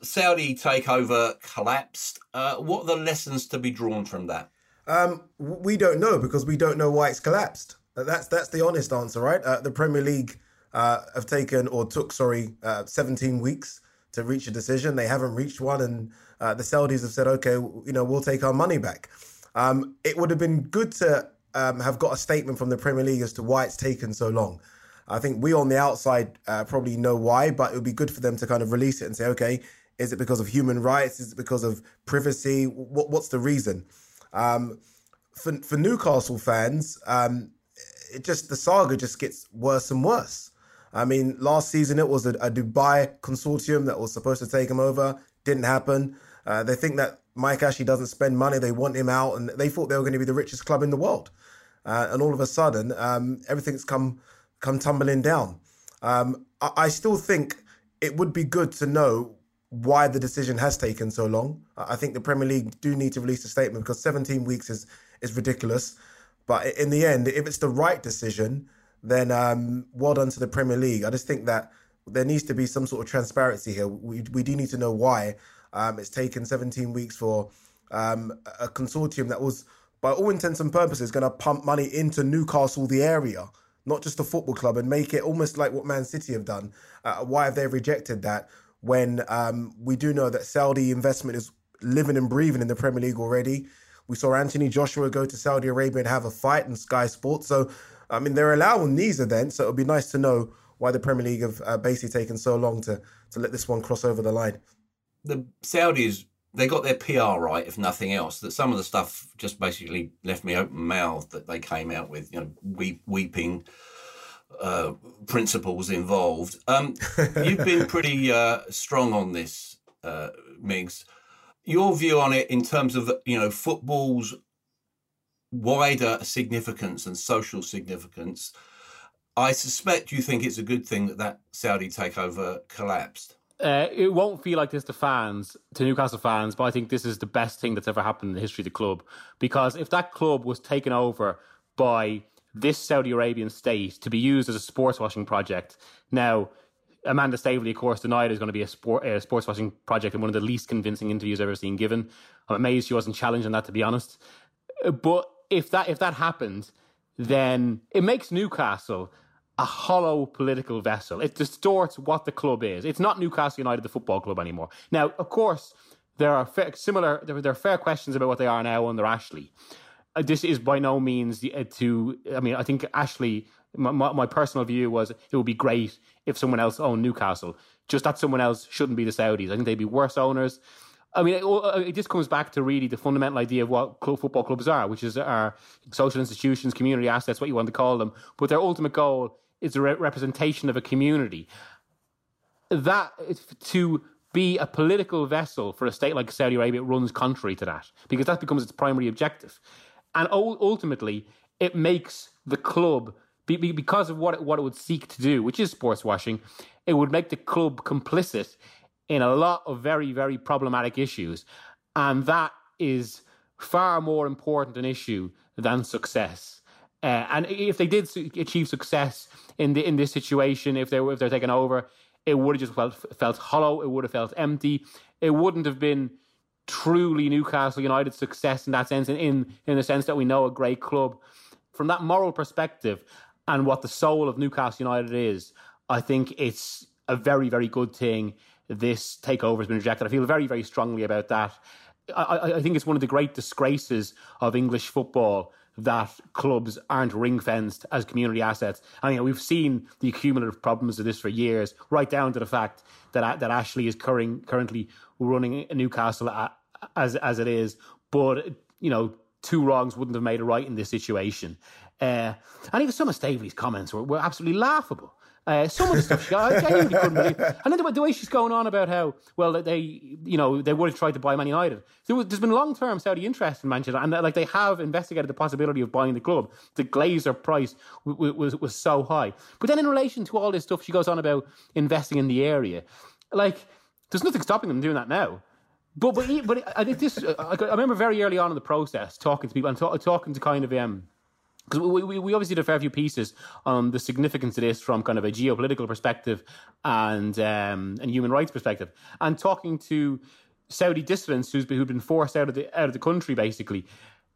Saudi takeover collapsed. Uh, what are the lessons to be drawn from that?
Um, we don't know because we don't know why it's collapsed. That's that's the honest answer, right? Uh, the Premier League uh, have taken or took, sorry, uh, 17 weeks to reach a decision. They haven't reached one, and uh, the Saudis have said, okay, you know, we'll take our money back. Um, it would have been good to um, have got a statement from the Premier League as to why it's taken so long. I think we on the outside uh, probably know why, but it would be good for them to kind of release it and say, okay, is it because of human rights? Is it because of privacy? What, what's the reason? Um, for, for Newcastle fans, um, it just the saga just gets worse and worse. I mean, last season it was a, a Dubai consortium that was supposed to take him over. Didn't happen. Uh, they think that Mike Ashley doesn't spend money. They want him out, and they thought they were going to be the richest club in the world. Uh, and all of a sudden, um, everything's come come tumbling down. Um, I, I, still think it would be good to know why the decision has taken so long. I think the Premier League do need to release a statement because 17 weeks is is ridiculous. But in the end, if it's the right decision, then um, well done to the Premier League. I just think that there needs to be some sort of transparency here. We, we do need to know why um, it's taken 17 weeks for um, a consortium that was, by all intents and purposes, going to pump money into Newcastle, the area, not just the football club, and make it almost like what Man City have done. Uh, why have they rejected that when um, we do know that Saudi investment is living and breathing in the Premier League already? We saw Anthony Joshua go to Saudi Arabia and have a fight in Sky Sports. So I mean, they're allowing these events, so it would be nice to know why the Premier League have uh, basically taken so long to to let this one cross over the line.
The Saudis they got their PR right, if nothing else. That some of the stuff just basically left me open mouthed that they came out with, you know, weep, weeping uh, principles involved. Um, you've been pretty uh, strong on this, uh, Migs. Your view on it in terms of you know football's wider significance and social significance, I suspect you think it's a good thing that that Saudi takeover collapsed.
Uh, it won't feel like this to fans, to Newcastle fans, but I think this is the best thing that's ever happened in the history of the club. Because if that club was taken over by this Saudi Arabian state to be used as a sports washing project, now Amanda Staveley, of course, denied is going to be a, sport, a sports washing project in one of the least convincing interviews I've ever seen given. I'm amazed she wasn't challenged on that, to be honest. But if that if that happened, then it makes Newcastle a hollow political vessel. It distorts what the club is. It's not Newcastle United, the football club anymore. Now, of course, there are fair, similar. There, there, are fair questions about what they are now under Ashley. Uh, this is by no means the, uh, to. I mean, I think Ashley. My, my, my, personal view was it would be great if someone else owned Newcastle. Just that someone else shouldn't be the Saudis. I think they'd be worse owners. I mean, it, uh, it, just comes back to really the fundamental idea of what club, football clubs are, which is our social institutions, community assets, what you want to call them. But their ultimate goal is the re- representation of a community. That to be a political vessel for a state like Saudi Arabia runs contrary to that because that becomes its primary objective, and ultimately it makes the club because of what it, what it would seek to do, which is sports washing. It would make the club complicit in a lot of very, very problematic issues. And that is far more important an issue than success. Uh, and if they did achieve success in the in this situation, if they were if they're taken over, it would have just felt felt hollow. It would have felt empty. It wouldn't have been truly Newcastle United success in that sense, in, in the sense that we know a great club from that moral perspective and what the soul of Newcastle United is, I think it's a very, very good thing. This takeover has been rejected. I feel very, very strongly about that. I, I think it's one of the great disgraces of English football that clubs aren't ring fenced as community assets. Mean, we've seen the cumulative problems of this for years, right down to the fact that that Ashley is curring, currently running Newcastle as as it is. But you know, two wrongs wouldn't have made a right in this situation. Uh, and even some of Staveley's comments were, were absolutely laughable. Uh, some of the stuff she got, I genuinely couldn't believe. And then the, the, way she's going on about how well they, you know, they would have tried to buy Man United. There was, there's been long term Saudi interest in Manchester, and like they have investigated the possibility of buying the club. The Glazer price w- was was so high. But then in relation to all this stuff, she goes on about investing in the area. Like, there's nothing stopping them doing that now. But but but I think this. I remember very early on in the process talking to people and talk, talking to kind of um because we, we, we, obviously did a fair few pieces on the significance of this from kind of a geopolitical perspective and um, and human rights perspective, and talking to Saudi dissidents who's been, who've been forced out of the out of the country basically,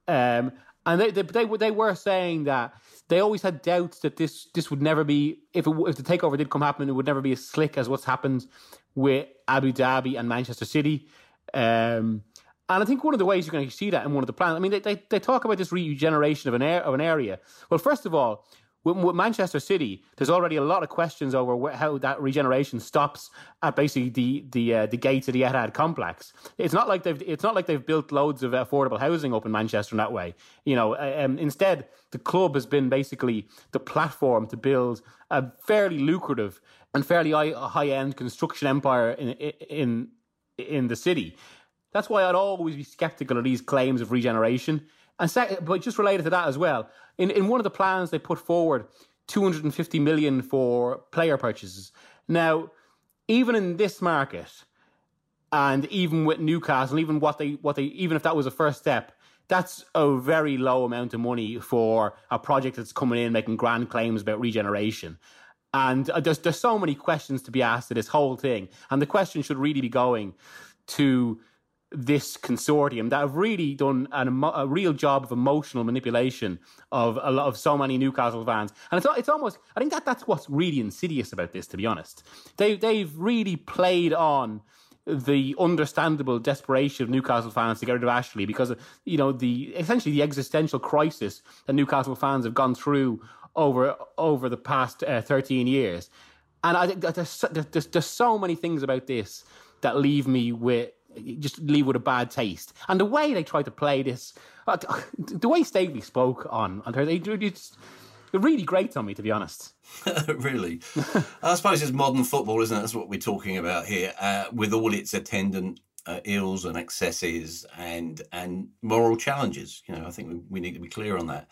um, and they, they they they were saying that they always had doubts that this this would never be if it, if the takeover did come happen, it would never be as slick as what's happened with Abu Dhabi and Manchester City. Um, and I think one of the ways you can see that in one of the plans, I mean, they, they, they talk about this regeneration of an, air, of an area. Well, first of all, with, with, Manchester City, there's already a lot of questions over where, how that regeneration stops at basically the the uh, the gates of the Etihad complex. It's not like they've it's not like they've built loads of affordable housing up in Manchester in that way. You know, um, instead the club has been basically the platform to build a fairly lucrative and fairly high end construction empire in in in the city. That's why I'd always be skeptical of these claims of regeneration. And but just related to that as well, in, in one of the plans they put forward 250 million for player purchases. Now, even in this market, and even with Newcastle, even what they what they even if that was a first step, that's a very low amount of money for a project that's coming in making grand claims about regeneration. And uh, there's there's so many questions to be asked to this whole thing, and the question should really be going to this consortium that have really done an, a real job of emotional manipulation of a lot of so many Newcastle fans, and it's it's almost I think that that's what's really insidious about this. To be honest, they they've really played on the understandable desperation of Newcastle fans to get rid of Ashley because you know the essentially the existential crisis that Newcastle fans have gone through over over the past uh, thirteen years, and I think there's, there's there's so many things about this that leave me with just leave with a bad taste. And the way they tried to play this, the way Staveley spoke on on Thursday, it's really great on me, to be honest.
really, I suppose it's modern football, isn't it? That's what we're talking about here, uh, with all its attendant uh, ills and excesses and and moral challenges. You know, I think we, we need to be clear on that.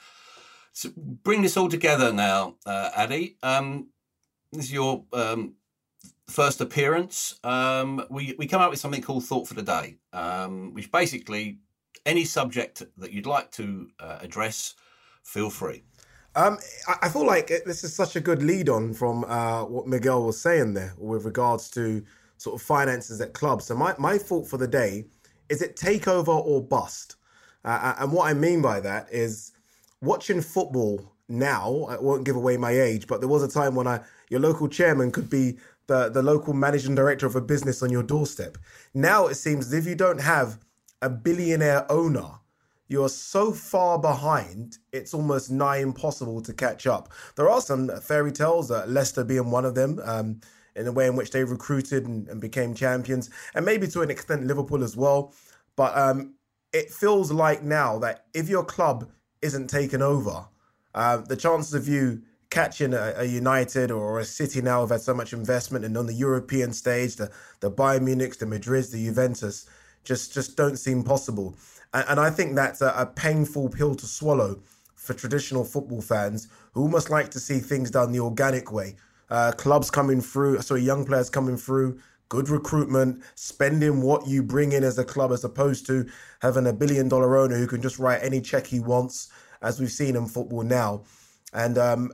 So bring this all together now, uh, Ade. Um, this is your um, first appearance, um, we, we come out with something called Thought for the Day, um, which basically any subject that you'd like to uh, address, feel free.
Um, I, feel like this is such a good lead on from uh, what Miguel was saying there with regards to sort of finances at clubs. So my, my thought for the day is it takeover or bust? Uh, and what I mean by that is watching football now, I won't give away my age, but there was a time when I your local chairman could be the, the local managing director of a business on your doorstep. Now it seems if you don't have a billionaire owner, you're so far behind, it's almost nigh impossible to catch up. There are some fairy tales, uh, Leicester being one of them, um, in the way in which they recruited and, and, became champions, and maybe to an extent Liverpool as well. But um, it feels like now that if your club isn't taken over, uh, the chances of you catching a, a, United or a City now have had so much investment and on the European stage, the the Bayern Munich, the Madrid, the Juventus just just don't seem possible. And, and I think that's a, a, painful pill to swallow for traditional football fans who almost like to see things done the organic way. Uh, clubs coming through, sorry, young players coming through, good recruitment, spending what you bring in as a club, as opposed to having a billion dollar owner who can just write any check he wants, as we've seen in football now. And um,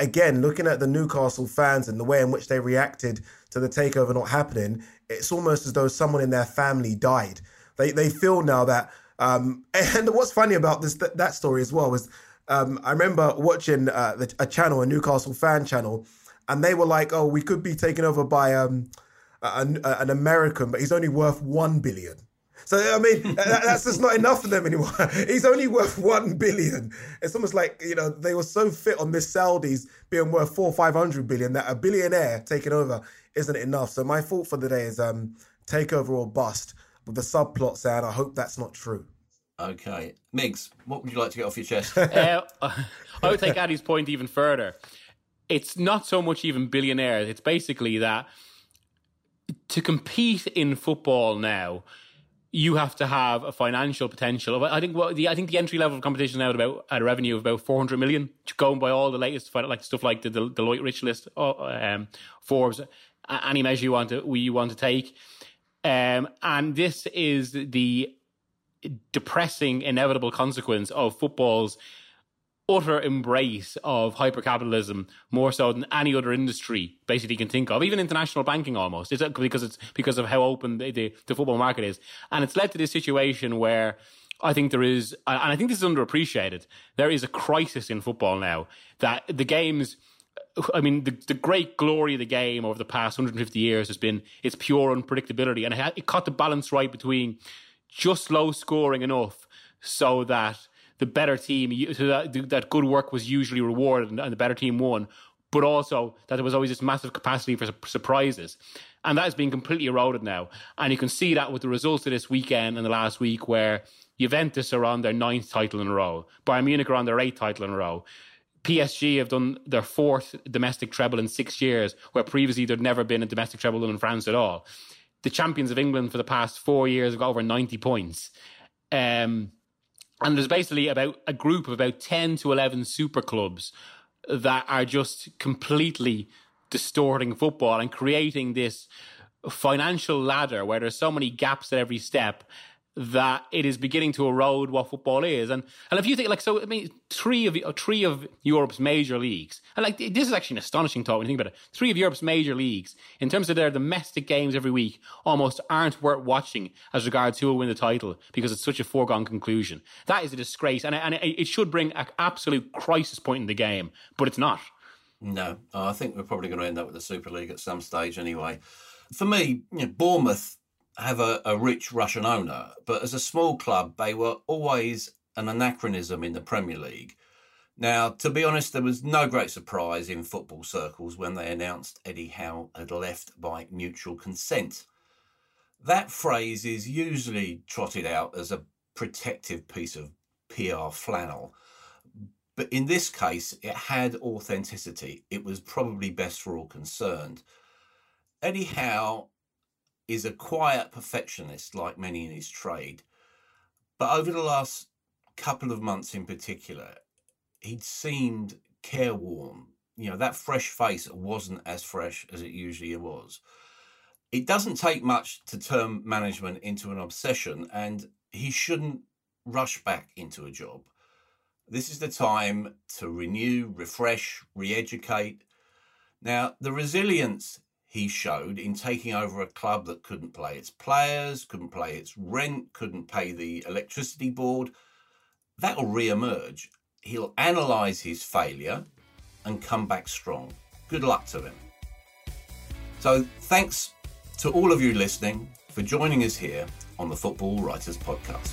again, looking at the Newcastle fans and the way in which they reacted to the takeover not happening, it's almost as though someone in their family died. They they feel now that. Um, and what's funny about this that, that story as well was Um, I remember watching uh, the, a channel, a Newcastle fan channel, and they were like, "Oh, we could be taken over by um, an, an American, but he's only worth one billion. So I mean, that's just not enough for them anymore. He's only worth one billion. It's almost like you know they were so fit on this Saudis being worth four five hundred billion that a billionaire taking over isn't enough. So my thought for the day is um, takeover or bust with the subplot saying I hope that's not true.
Okay, Migs, what would you like to get off your chest?
uh, I would take Ade's point even further. It's not so much even billionaires. It's basically that to compete in football now you have to have a financial potential. I think well, the I think the entry level of competition now at about at a revenue of about four hundred million, going by all the latest like stuff like the, the Deloitte Rich List, uh, um, Forbes, any measure you want to you want to take, um, and this is the depressing inevitable consequence of football's utter embrace of hypercapitalism more so than any other industry basically can think of, even international banking almost. It's uh, because it's because of how open the, the, the football market is, and it's led to this situation where. I think there is, and I think this is underappreciated. There is a crisis in football now that the games, I mean, the, the great glory of the game over the past 150 years has been its pure unpredictability, and it, it caught the balance right between just low scoring enough so that the better team, so that, that good work was usually rewarded and, the better team won, but also that there was always this massive capacity for surprises. And that has been completely eroded now. And you can see that with the results of this weekend and the last week where Juventus are on their ninth title in a row, Bayern Munich are on their eighth title in a row. PSG have done their fourth domestic treble in six years, where previously there'd never been a domestic treble in France at all. The champions of England for the past four years have got over 90 points. Um, and there's basically about a group of about 10 to 11 super clubs that are just completely distorting football and creating this financial ladder where there's so many gaps at every step that it is beginning to erode what football is. And and if you think like so, I mean, three of three of Europe's major leagues, and like this is actually an astonishing thought when you think about it. Three of Europe's major leagues, in terms of their domestic games every week, almost aren't worth watching as regards who will win the title because it's such a foregone conclusion. That is a disgrace, and and it should bring an absolute crisis point in the game, but it's not.
No, I think we're probably going to end up with the Super League at some stage anyway. For me, you know, Bournemouth have a, a rich Russian owner, but as a small club, they were always an anachronism in the Premier League. Now, to be honest, there was no great surprise in football circles when they announced Eddie Howe had left by mutual consent. That phrase is usually trotted out as a protective piece of PR flannel. But in this case, it had authenticity. It was probably best for all concerned. Eddie Howe is a quiet perfectionist, like many in his trade. But over the last couple of months in particular, he'd seemed careworn. You know, that fresh face wasn't as fresh as it usually was. It doesn't take much to turn management into an obsession, and he shouldn't rush back into a job. This is the time to renew, refresh, re educate. Now, the resilience he showed in taking over a club that couldn't play its players, couldn't play its rent, couldn't pay the electricity board. That'll re emerge. He'll analyse his failure and come back strong. Good luck to him. So, thanks to all of you listening for joining us here on the Football Writers Podcast.